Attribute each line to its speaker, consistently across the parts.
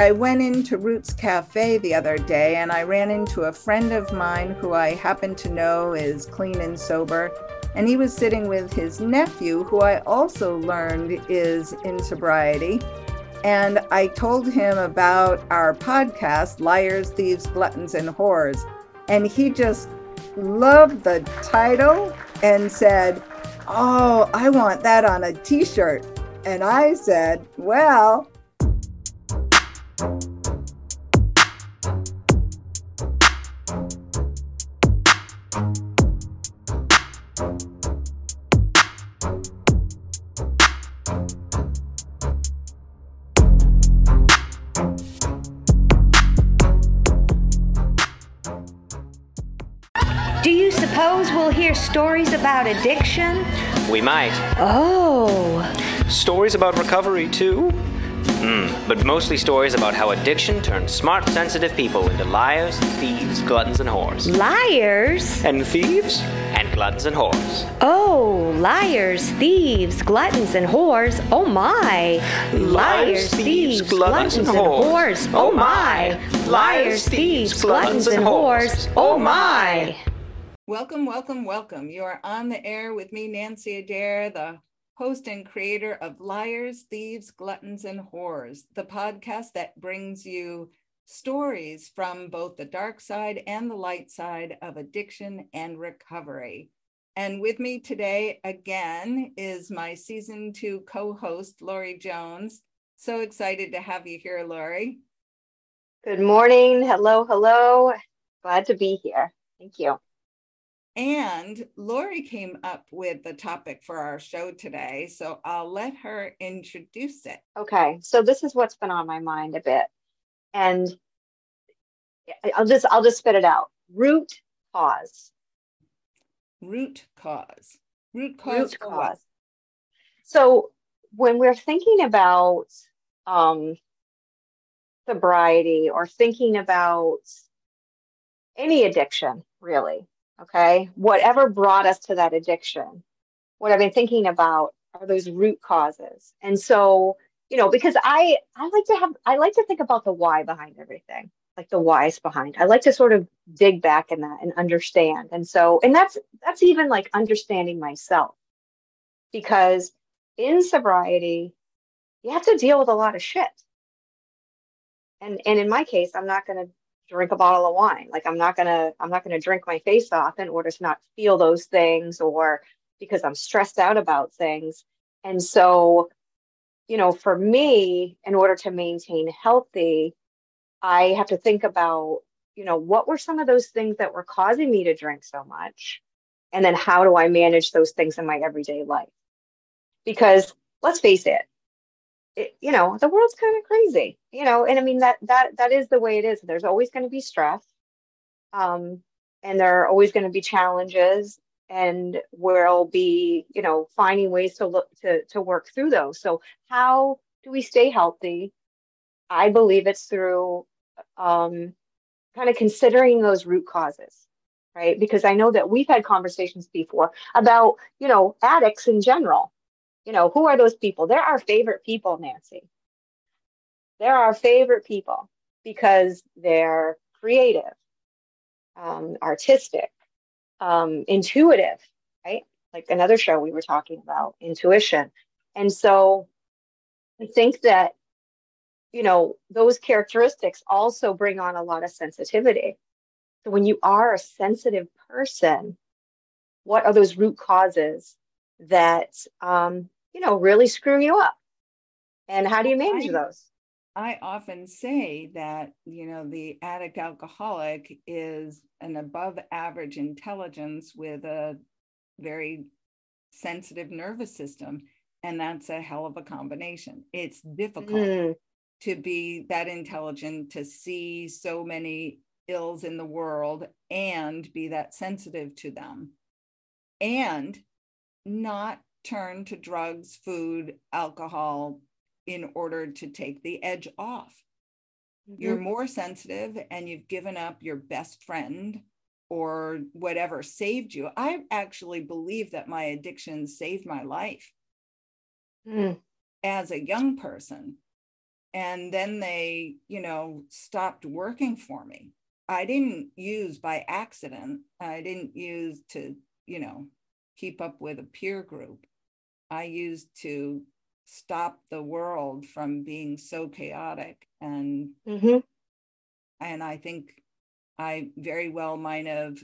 Speaker 1: I went into Roots Cafe the other day and I ran into a friend of mine who I happen to know is clean and sober. And he was sitting with his nephew, who I also learned is in sobriety. And I told him about our podcast, Liars, Thieves, Gluttons, and Whores. And he just loved the title and said, Oh, I want that on a t shirt. And I said, Well,
Speaker 2: Do you suppose we'll hear stories about addiction?
Speaker 3: We might.
Speaker 2: Oh.
Speaker 3: Stories about recovery, too? Hmm, but mostly stories about how addiction turns smart, sensitive people into liars, thieves, gluttons, and whores.
Speaker 2: Liars?
Speaker 3: And thieves? And gluttons and whores.
Speaker 2: Oh, liars, thieves, gluttons, and whores. Oh my. Liars, thieves, gluttons, and whores. Oh my. Liars, thieves, gluttons, and whores. Oh my.
Speaker 1: Welcome, welcome, welcome. You are on the air with me, Nanci Adair, the host and creator of Liars, Thieves, Gluttons, and Whores, the podcast that brings you stories from both the dark side and the light side of addiction and recovery. And with me today again is my season two co host, Laurie Jones. So excited to have you here, Laurie.
Speaker 4: Good morning. Hello, hello. Glad to be here. Thank you.
Speaker 1: And Laurie came up with the topic for our show today, so I'll let her introduce it.
Speaker 4: Okay, so this is what's been on my mind a bit, and I'll just I'll just spit it out. Root cause.
Speaker 1: Root cause. Root cause.
Speaker 4: Root cause. So when we're thinking about um, sobriety or thinking about any addiction, really, okay? Whatever brought us to that addiction what i've been thinking about are those root causes. And so you know because i i like to have i like to think about the why behind everything like the whys behind. I like to sort of dig back in that and understand. And so and that's that's even like understanding myself. Because in sobriety you have to deal with a lot of shit. And and in my case i'm not going to drink a bottle of wine. Like I'm not gonna I'm not gonna drink my face off in order to not feel those things or because I'm stressed out about things. And so, you know, for me, in order to maintain healthy, I have to think about, you know, what were some of those things that were causing me to drink so much? And then how do I manage those things in my everyday life? Because let's face it, it, you know the world's kind of crazy you know and i mean that that that is the way it is. There's always going to be stress um and there are always going to be challenges and we'll be you know finding ways to look to to work through those. So how do we stay healthy? I believe it's through um kind of considering those root causes right? Because i know that we've had conversations before about you know addicts in general you know, who are those people? They're our favorite people, Nanci. They're our favorite people because they're creative, um, artistic, um, intuitive, right? Like another show we were talking about, intuition. And so I think that, you know, those characteristics also bring on a lot of sensitivity. So when you are a sensitive person, what are those root causes that um, you know, really screw you up. And how do you manage I, those?
Speaker 1: I often say that, you know, the addict alcoholic is an above average intelligence with a very sensitive nervous system. And that's a hell of a combination. It's difficult mm. to be that intelligent, to see so many ills in the world and be that sensitive to them and not turn to drugs, food, alcohol in order to take the edge off. Mm-hmm. You're more sensitive and you've given up your best friend or whatever saved you. I actually believe that my addiction saved my life mm. as a young person. and then they, you know, stopped working for me. I didn't use by accident. I didn't use to, you know, keep up with a peer group. I used to stop the world from being so chaotic and mm-hmm. and I think I very well might have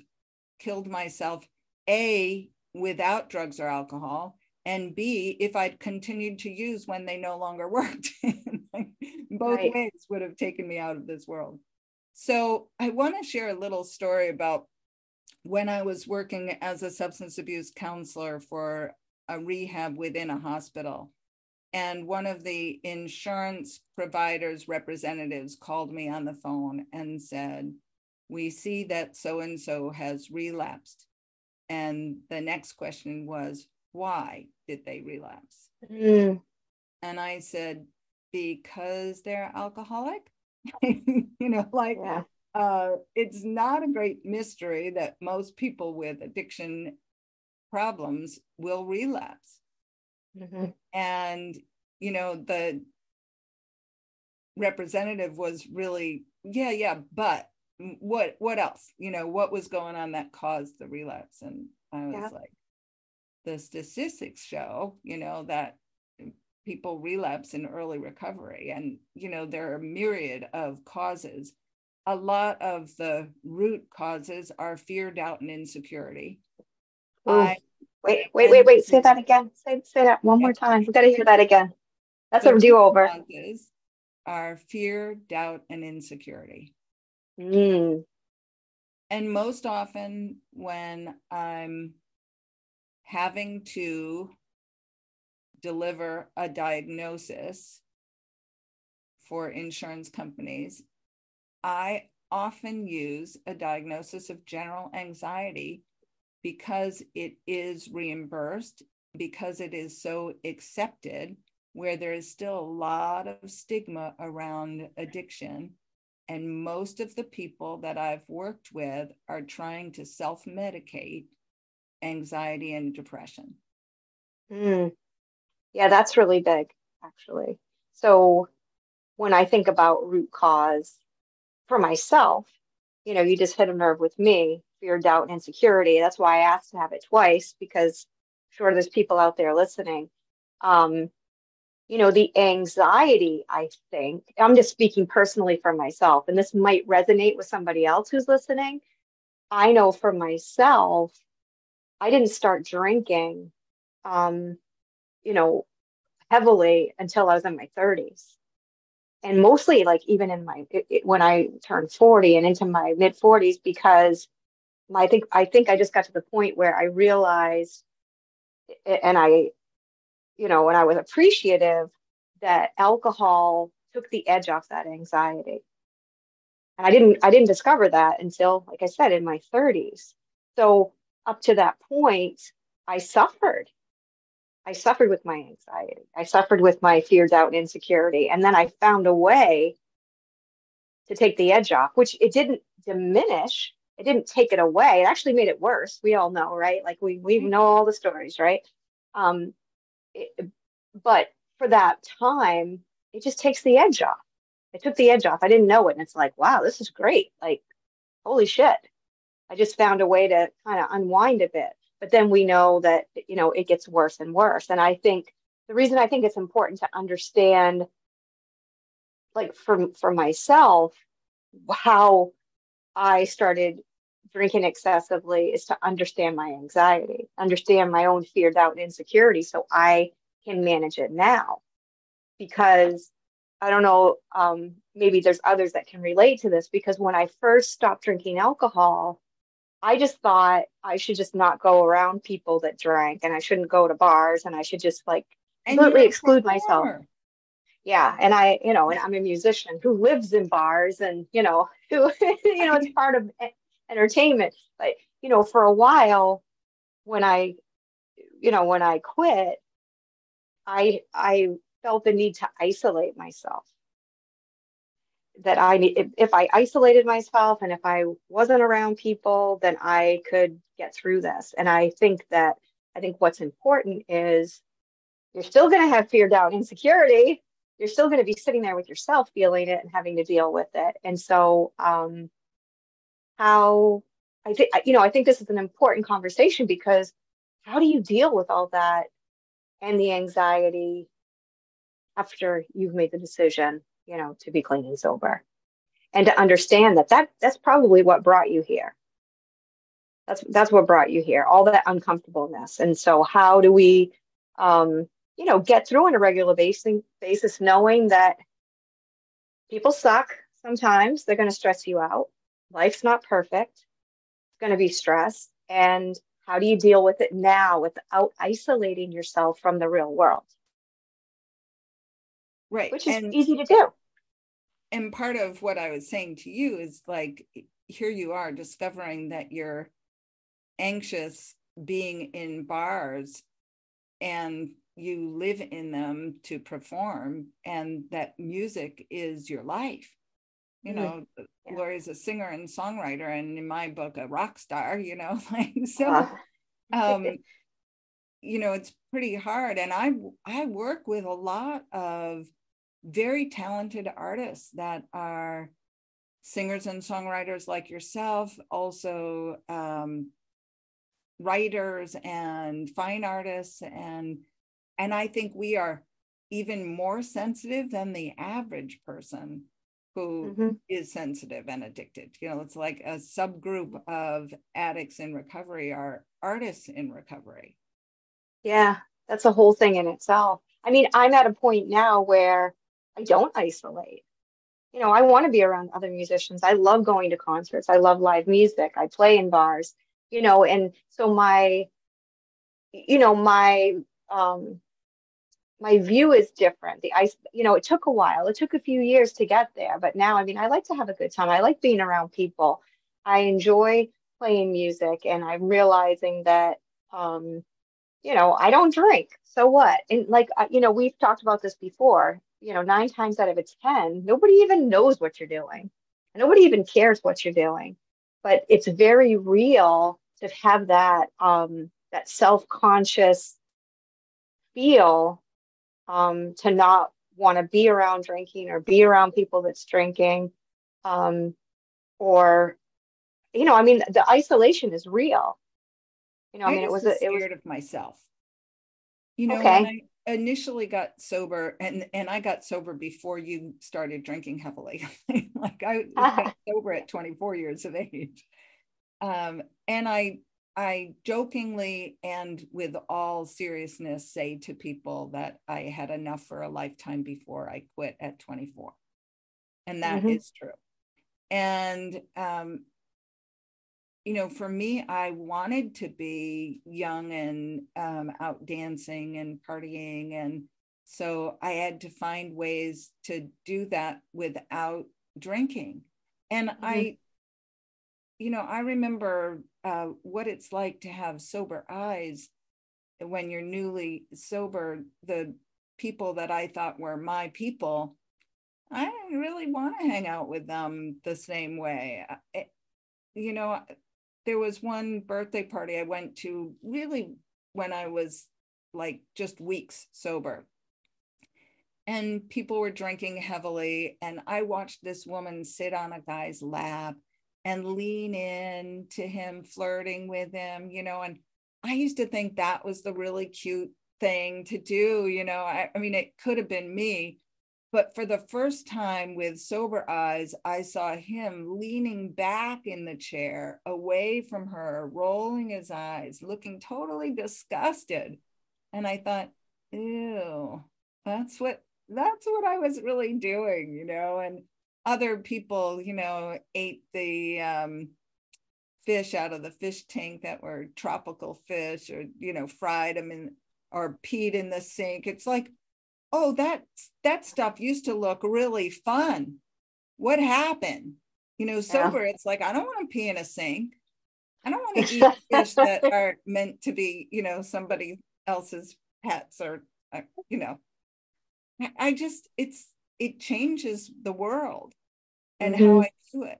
Speaker 1: killed myself a without drugs or alcohol and b if I'd continued to use when they no longer worked both right. ways would have taken me out of this world so I want to share a little story about when I was working as a substance abuse counselor for a rehab within a hospital. And one of the insurance providers' representatives called me on the phone and said, We see that so and so has relapsed. And the next question was, Why did they relapse? Mm. And I said, Because they're alcoholic. you know, like yeah uh, it's not a great mystery that most people with addiction problems will relapse. Mm-hmm. And, you know, the representative was really, yeah, yeah, but what what else? You know, what was going on that caused the relapse? And I was yeah. like, the statistics show, you know, that people relapse in early recovery. And, you know, there are a myriad of causes a lot of the root causes are fear, doubt, and insecurity.
Speaker 4: I, wait, wait, wait, wait. Say that again. Say, say that one more time. We got to hear that again. That's a do over.
Speaker 1: Are fear, doubt, and insecurity.
Speaker 4: Mm.
Speaker 1: And most often, when I'm having to deliver a diagnosis for insurance companies, I often use a diagnosis of general anxiety because it is reimbursed, because it is so accepted, where there is still a lot of stigma around addiction. And most of the people that I've worked with are trying to self medicate anxiety and depression.
Speaker 4: Mm. Yeah, that's really big, actually. So when I think about root cause, for myself, you know, you just hit a nerve with me, fear, doubt, and insecurity. That's why I asked to have it twice because I'm sure there's people out there listening. Um, you know, the anxiety, I think, I'm just speaking personally for myself, and this might resonate with somebody else who's listening. I know for myself, I didn't start drinking, um, you know, heavily until I was in my 30s and mostly like even in my it, it, when I turned 40 and into my mid 40s because I think I think I just got to the point where I realized and I you know when I was appreciative that alcohol took the edge off that anxiety and I didn't I didn't discover that until like I said in my 30s so up to that point I suffered I suffered with my anxiety. I suffered with my fear, doubt, and insecurity. And then I found a way to take the edge off, which it didn't diminish. It didn't take it away. It actually made it worse. We all know, right? Like we we know all the stories, right? Um, it, but for that time, it just takes the edge off. It took the edge off. I didn't know it, and it's like, wow, this is great. Like, holy shit! I just found a way to kind of unwind a bit but then we know that you know it gets worse and worse and i think the reason i think it's important to understand like for for myself how i started drinking excessively is to understand my anxiety understand my own fear doubt and insecurity so i can manage it now because i don't know um, maybe there's others that can relate to this because when i first stopped drinking alcohol I just thought I should just not go around people that drank and I shouldn't go to bars and I should just like completely exclude myself. Yeah. And I, you know, and I'm a musician who lives in bars and, you know, who, you know, it's part of entertainment. But, you know, for a while when I, you know, when I quit, I, I felt the need to isolate myself that I need, if, if I isolated myself and if I wasn't around people, then I could get through this. And I think that, I think what's important is you're still going to have fear, doubt, insecurity. you're still going to be sitting there with yourself feeling it and having to deal with it and so um how i think you know i think this is an important conversation because how do you deal with all that and the anxiety after you've made the decision you know to be clean and sober? And to understand that that that's probably what brought you here. That's that's what brought you here all that uncomfortableness. And so how do we um you know get through on a regular basis basis knowing that people suck sometimes they're going to stress you out life's not perfect. It's going to be stress. And how do you deal with it now without isolating yourself from the real world?
Speaker 1: Right.
Speaker 4: Which is and, easy to do.
Speaker 1: And part of what i was saying to you is like here you are discovering that you're anxious being in bars and you live in them to perform and that music is your life you mm-hmm. know yeah. laurie's a singer and songwriter and in my book a rock star you know like so uh. um you know it's pretty hard and i i work with a lot of very talented artists that are singers and songwriters like yourself also um, writers and fine artists and and i think we are even more sensitive than the average person who mm-hmm. is sensitive and addicted. You know it's like a subgroup of addicts in recovery are artists in recovery.
Speaker 4: Yeah that's a whole thing in itself. I mean i'm at a point now where i don't isolate. You know i want to be around other musicians. I love going to concerts. I love live music. I play in bars you know and so my you know my um my view is different. The ice you know it took a while. It took a few years to get there but now i mean i like to have a good time. I like being around people. I enjoy playing music and i'm realizing that um you know i don't drink. So what? And like uh, you know we've talked about this before. You know nine times out of ten nobody even knows what you're doing. Nobody even cares what you're doing. But it's very real to have that um, that self-conscious feel um, to not want to be around drinking or be around people that's drinking um, or you know i mean the isolation is real. You know i, I mean it was a,
Speaker 1: it was of myself. You know okay. i initially got sober and and i got sober before you started drinking heavily. Like i got sober at 24 years of age. Um, and I I jokingly and with all seriousness say to people that I had enough for a lifetime before I quit at 24. And that mm-hmm. is true. And, um, you know, for me, I wanted to be young and um, out dancing and partying. And so I had to find ways to do that without drinking. And mm-hmm. I you know, I remember uh, what it's like to have sober eyes when you're newly sober. The people that I thought were my people, I didn't really want to hang out with them the same way. It, you know, there was one birthday party I went to really when I was like just weeks sober. And people were drinking heavily. And I watched this woman sit on a guy's lap and lean in to him flirting with him you know and i used to think that was the really cute thing to do you know I, I, mean it could have been me but for the first time with sober eyes i saw him leaning back in the chair away from her rolling his eyes looking totally disgusted. And i thought ew that's what that's what i was really doing you know and other people, you know, ate the um, fish out of the fish tank that were tropical fish or, you know, fried them in or peed in the sink. It's like, oh, that that stuff used to look really fun. What happened? You know, sober, yeah. it's like, I don't want to pee in a sink. I don't want to eat fish that are meant to be, you know, somebody else's pets or, uh, you know, I just, it's, it changes the world and mm-hmm. how I do it.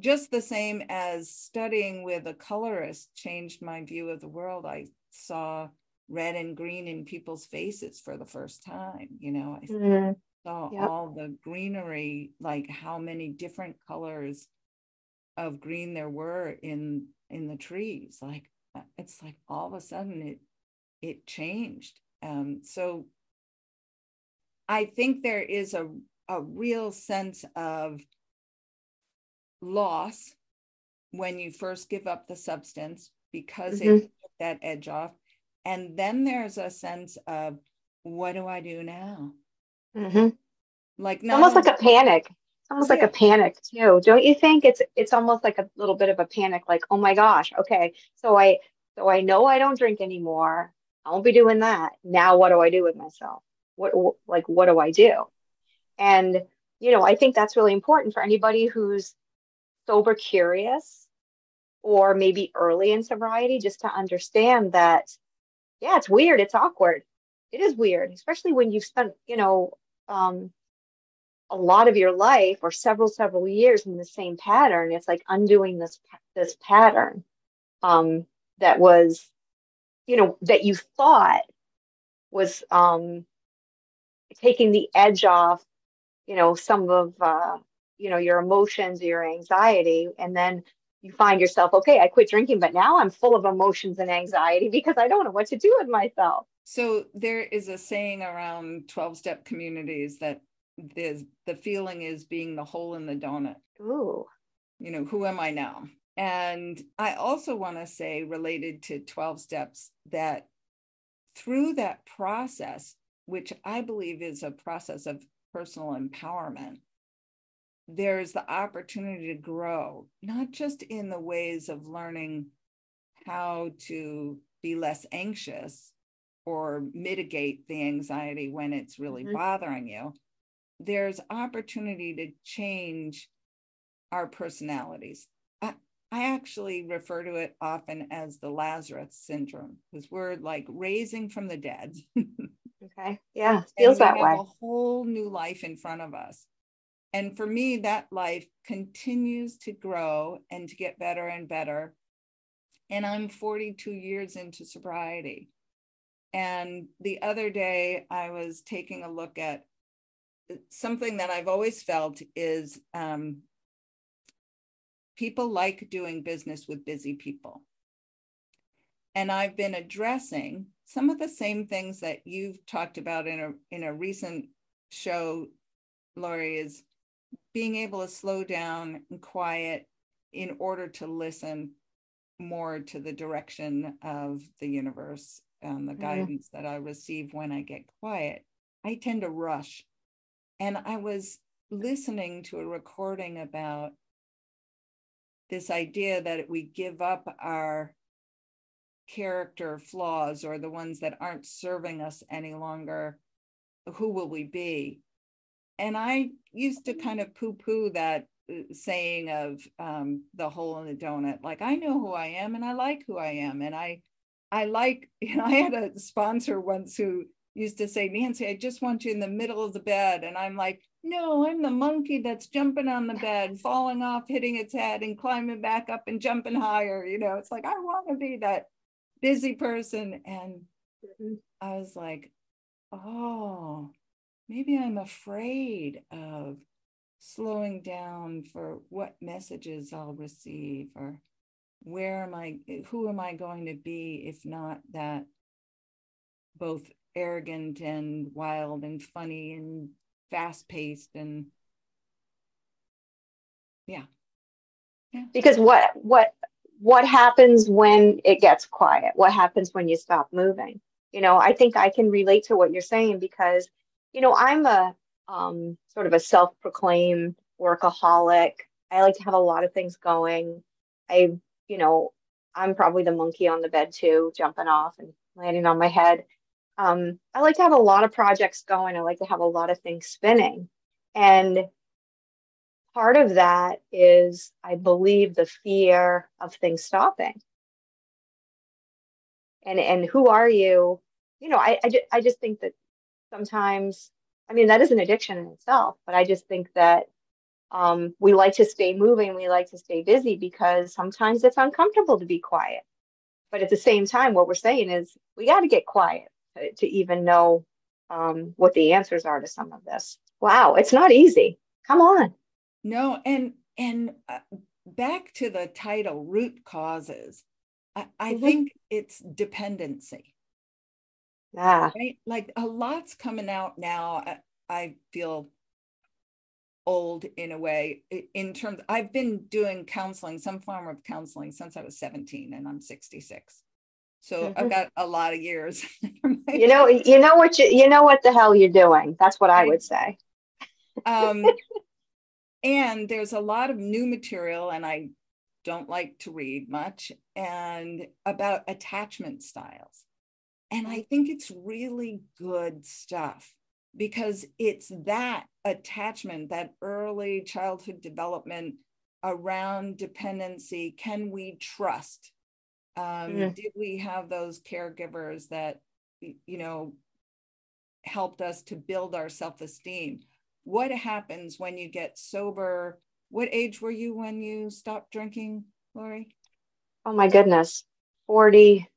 Speaker 1: Just the same as studying with a colorist changed my view of the world. I saw red and green in people's faces for the first time. You know, I mm-hmm. saw yep. all the greenery, like how many different colors of green there were in in the trees. Like uh, it's like all of a sudden it it changed. Um, so I think there is a a real sense of loss when you first give up the substance because mm-hmm. it took that edge off. And then there's a sense of what do I do now?
Speaker 4: Mm-hmm. Like almost like a panic. It's almost yeah. like a panic too, don't you think? It's it's almost like a little bit of a panic, like, oh my gosh, okay, so I so I know I don't drink anymore. I won't be doing that. Now what do I do with myself? What like what do I do? And you know, I think that's really important for anybody who's sober curious or maybe early in sobriety, just to understand that, yeah, it's weird, it's awkward. It is weird, especially when you've spent, you know, um, a lot of your life or several several years in the same pattern it's like undoing this this pattern um that was you know that you thought was um taking the edge off you know some of uh you know your emotions your anxiety and then you find yourself okay i quit drinking but now i'm full of emotions and anxiety because i don't know what to do with myself
Speaker 1: so there is a saying around 12 step communities that the the feeling is being the hole in the donut.
Speaker 4: Ooh.
Speaker 1: You know, who am I now? And I also want to say, related to 12 steps, that through that process, which I believe is a process of personal empowerment, there's the opportunity to grow, not just in the ways of learning how to be less anxious or mitigate the anxiety when it's really mm-hmm. bothering you, there's opportunity to change our personalities. I, I actually refer to it often as the Lazarus syndrome because we're like raising from the dead.
Speaker 4: okay. Yeah. Feels that way.
Speaker 1: a whole new life in front of us. And for me, that life continues to grow and to get better and better. And I'm 42 years into sobriety. And the other day, I was taking a look at something that I've always felt is um, people like doing business with busy people. And I've been addressing some of the same things that you've talked about in a in a recent show, Laurie, is being able to slow down and quiet in order to listen more to the direction of the universe and the mm-hmm. guidance that I receive when I get quiet. I tend to rush and I was listening to a recording about this idea that we give up our character flaws or the ones that aren't serving us any longer. Who will we be? And I used to kind of poo poo that uh, saying of um, the hole in the donut. Like, I know who I am and I like who I am. And I, I like, you know, I had a sponsor once who used to say, Nanci, I just want you in the middle of the bed. And I'm like, no, I'm the monkey that's jumping on the bed, falling off, hitting its head, and climbing back up and jumping higher. You know, it's like, I want to be that busy person. And mm-hmm. I was like, oh, maybe I'm afraid of slowing down for what messages I'll receive or where am I, who am I going to be if not that both arrogant and wild and funny and fast paced and yeah.
Speaker 4: yeah. Because what what what happens when it gets quiet? What happens when you stop moving? You know, I think I can relate to what you're saying because, you know, I'm a um, sort of a self-proclaimed workaholic. I like to have a lot of things going. I, you know, I'm probably the monkey on the bed too, jumping off and landing on my head um, I like to have a lot of projects going. I like to have a lot of things spinning. And part of that is, I believe, the fear of things stopping. And, and who are you? You know, I, I, ju- I just think that sometimes, I mean, that is an addiction in itself, but I just think that um, we like to stay moving, we like to stay busy because sometimes it's uncomfortable to be quiet. But at the same time, what we're saying is we got to get quiet to even know um, what the answers are to some of this. wow, it's not easy. Come on.
Speaker 1: No, and and uh, back to the title, root causes. I, I mm-hmm. think it's dependency.
Speaker 4: Yeah.
Speaker 1: Right? Like a lot's coming out now. I, I feel old in a way in terms I've been doing counseling, some form of counseling since I was 17 and I'm 66. So mm-hmm. I've got a lot of years.
Speaker 4: you know, you know what you you know what the hell you're doing. That's what I would say.
Speaker 1: um and there's a lot of new material and I don't like to read much and about attachment styles. And I think it's really good stuff because it's that attachment, that early childhood development around dependency. Can we trust? Um. Did we have those caregivers that, you know, helped us to build our self esteem? What happens when you get sober? What age were you when you stopped drinking, Laurie?
Speaker 4: Oh my goodness, 40.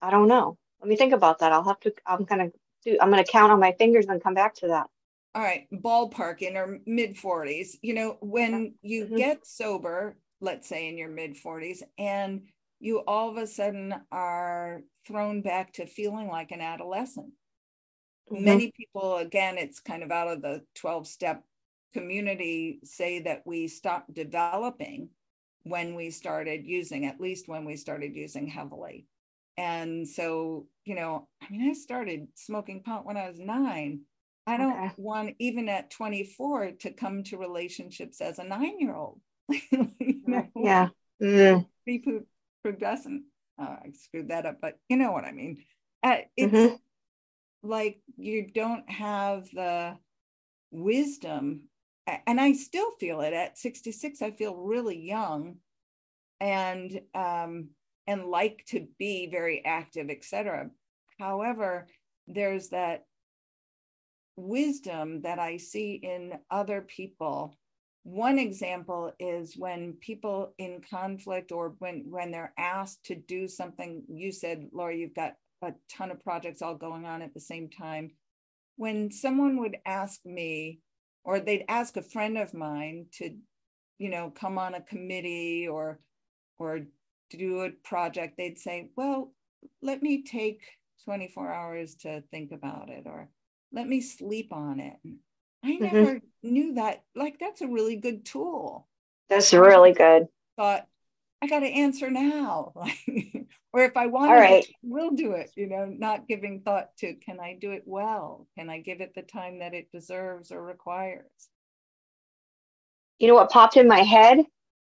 Speaker 4: I don't know. Let me think about that. I'll have to, I'm going to do, I'm going to count on my fingers and come back to that.
Speaker 1: All right, ballpark in our mid 40s. You know, when you mm-hmm. get sober, let's say in your mid 40s, and you all of a sudden are thrown back to feeling like an adolescent. Mm-hmm. Many people, again, it's kind of out of the 12 step community, say that we stopped developing when we started using, at least when we started using heavily. And so, you know, I mean, I started smoking pot when I was nine. I don't okay. want, even at 24, to come to relationships as a nine year old.
Speaker 4: you know? Yeah. Mm.
Speaker 1: Prepubescent. Oh, I screwed that up, but you know what I mean. Uh, it's mm-hmm. Like you don't have the wisdom. And I still feel it at 66. I feel really young. And um, and like to be very active, etc. However, there's that wisdom that I see in other people. One example is when people in conflict or when when they're asked to do something, you said, Laura, you've got a ton of projects all going on at the same time. When someone would ask me, or they'd ask a friend of mine to, you know, come on a committee or or to do a project, they'd say, well, let me take 24 hours to think about it or let me sleep on it. I mm-hmm. never mm-hmm. knew that. Like, that's a really good tool.
Speaker 4: That's really good.
Speaker 1: I got to answer now. or if I want to, right. will do it, you know, not giving thought to can I do it well? Can I give it the time that it deserves or requires?
Speaker 4: You know what popped in my head?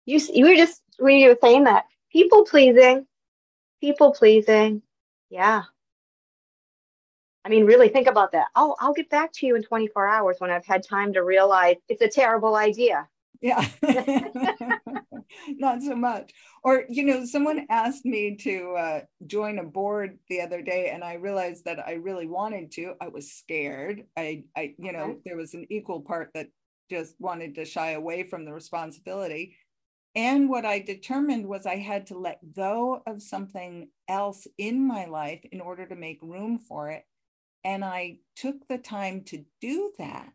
Speaker 4: You, you were just, when you were saying that, people pleasing, people pleasing. Yeah. I mean, really think about that. Oh, I'll get back to you in 24 hours when I've had time to realize it's a terrible idea.
Speaker 1: Yeah. Not so much. Or, you know, someone asked me to uh, join a board the other day, and I realized that I really wanted to. I was scared. I, I you know, there was an equal part that just wanted to shy away from the responsibility. And what I determined was I had to let go of something else in my life in order to make room for it. And I took the time to do that.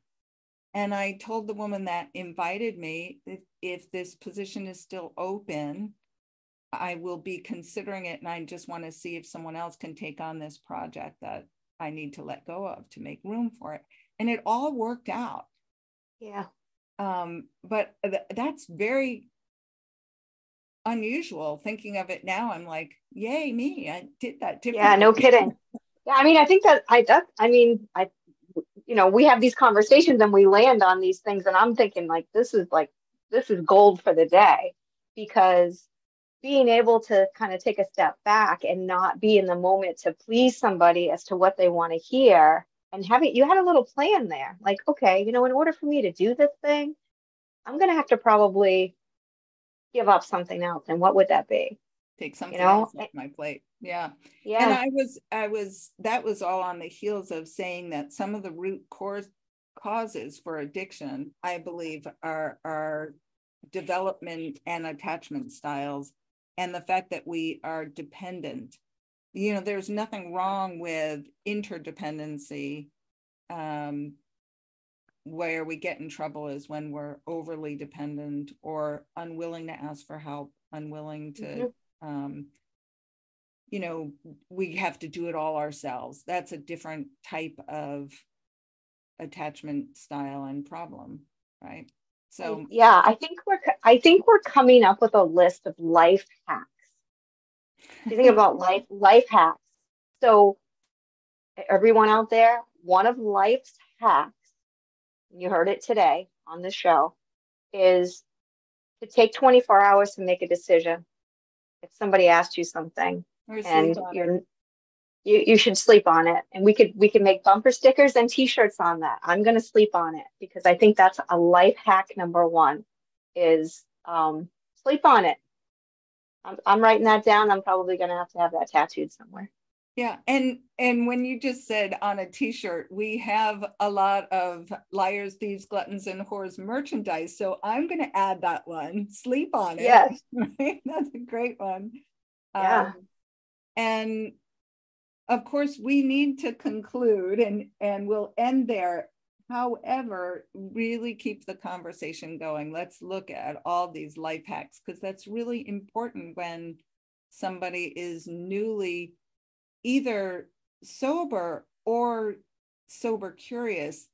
Speaker 1: And I told the woman that invited me if, if this position is still open, I will be considering it. And I just want to see if someone else can take on this project that I need to let go of to make room for it. And it all worked out.
Speaker 4: Yeah.
Speaker 1: Um, but th- that's very unusual thinking of it now i'm like yay me i did that
Speaker 4: yeah no kidding yeah i mean i think that i that i mean i you know we have these conversations and we land on these things and i'm thinking like this is like this is gold for the day because being able to kind of take a step back and not be in the moment to please somebody as to what they want to hear and having you had a little plan there like okay you know in order for me to do this thing i'm going to have to probably give up something else and what would that be
Speaker 1: take something you know? else off eh my plate yeah. Yeah. And i was i was that was all on the heels of saying that some of the root cause causes for addiction i believe are are development and attachment styles and the fact that we are dependent. You know there's nothing wrong with interdependency um, where we get in trouble is when we're overly dependent or unwilling to ask for help, unwilling to, mm-hmm. um, you know, we have to do it all ourselves. That's a different type of attachment style and problem, right?
Speaker 4: So yeah, I think we're I think we're coming up with a list of life hacks. You think about life life hacks. So everyone out there, one of life's hacks, you heard it today on the show, is to take 24 hours to make a decision. If somebody asked you something and you're you, you should sleep on it. And we could we could make bumper stickers and t-shirts on that. I'm going to sleep on it because i think that's a life hack number one is um, sleep on it. I'm, I'm writing that down. I'm probably going to have to have that tattooed somewhere.
Speaker 1: Yeah. And and when you just said on a t-shirt we have a lot of liars thieves gluttons and whores merchandise. So i'm going to add that one. Sleep on it.
Speaker 4: Yes.
Speaker 1: That's a great one.
Speaker 4: Yeah. Um,
Speaker 1: and of course, we need to conclude and, and we'll end there. However, really keep the conversation going. Let's look at all these life hacks because that's really important when somebody is newly either sober or sober curious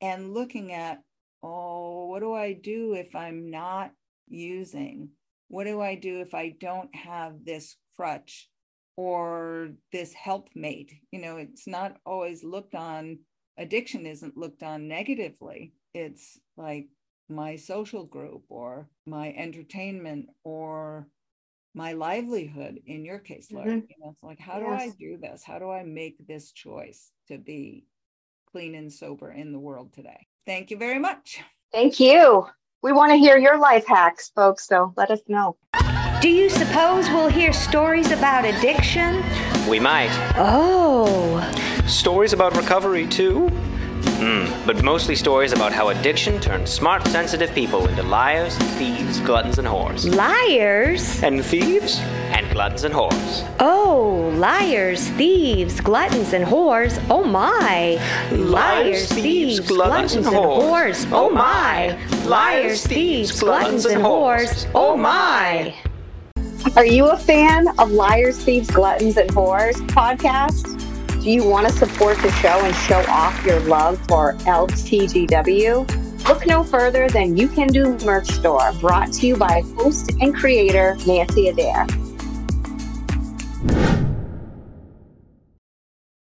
Speaker 1: and looking at, oh, what do I do if I'm not using? What do I do if I don't have this crutch? Or this helpmate. You know, it's not always looked on, addiction isn't looked on negatively. It's like my social group or my entertainment or my livelihood in your case, Laura. Mm-hmm. You know, it's like, how yes. do I do this? How do I make this choice to be clean and sober in the world today? Thank you very much.
Speaker 4: Thank you. We want to hear your life hacks, folks, so let us know.
Speaker 2: Do you suppose we'll hear stories about addiction?
Speaker 3: We might.
Speaker 2: Oh.
Speaker 3: Stories about recovery, too? Hmm, but mostly stories about how addiction turns smart, sensitive people into liars, thieves, gluttons, and whores.
Speaker 2: Liars?
Speaker 3: And thieves? And gluttons and whores.
Speaker 2: Oh, liars, thieves, gluttons, and whores. Oh my.
Speaker 3: Liars, thieves, gluttons, and whores. Oh my. Liars, thieves, gluttons, and whores. Oh my.
Speaker 4: Are you a fan of Liars, Thieves, Gluttons, and Whores podcast? Do you want to support the show and show off your love for LTGW? Look no further than You Can Do Merch Store, brought to you by host and creator Nanci Adair.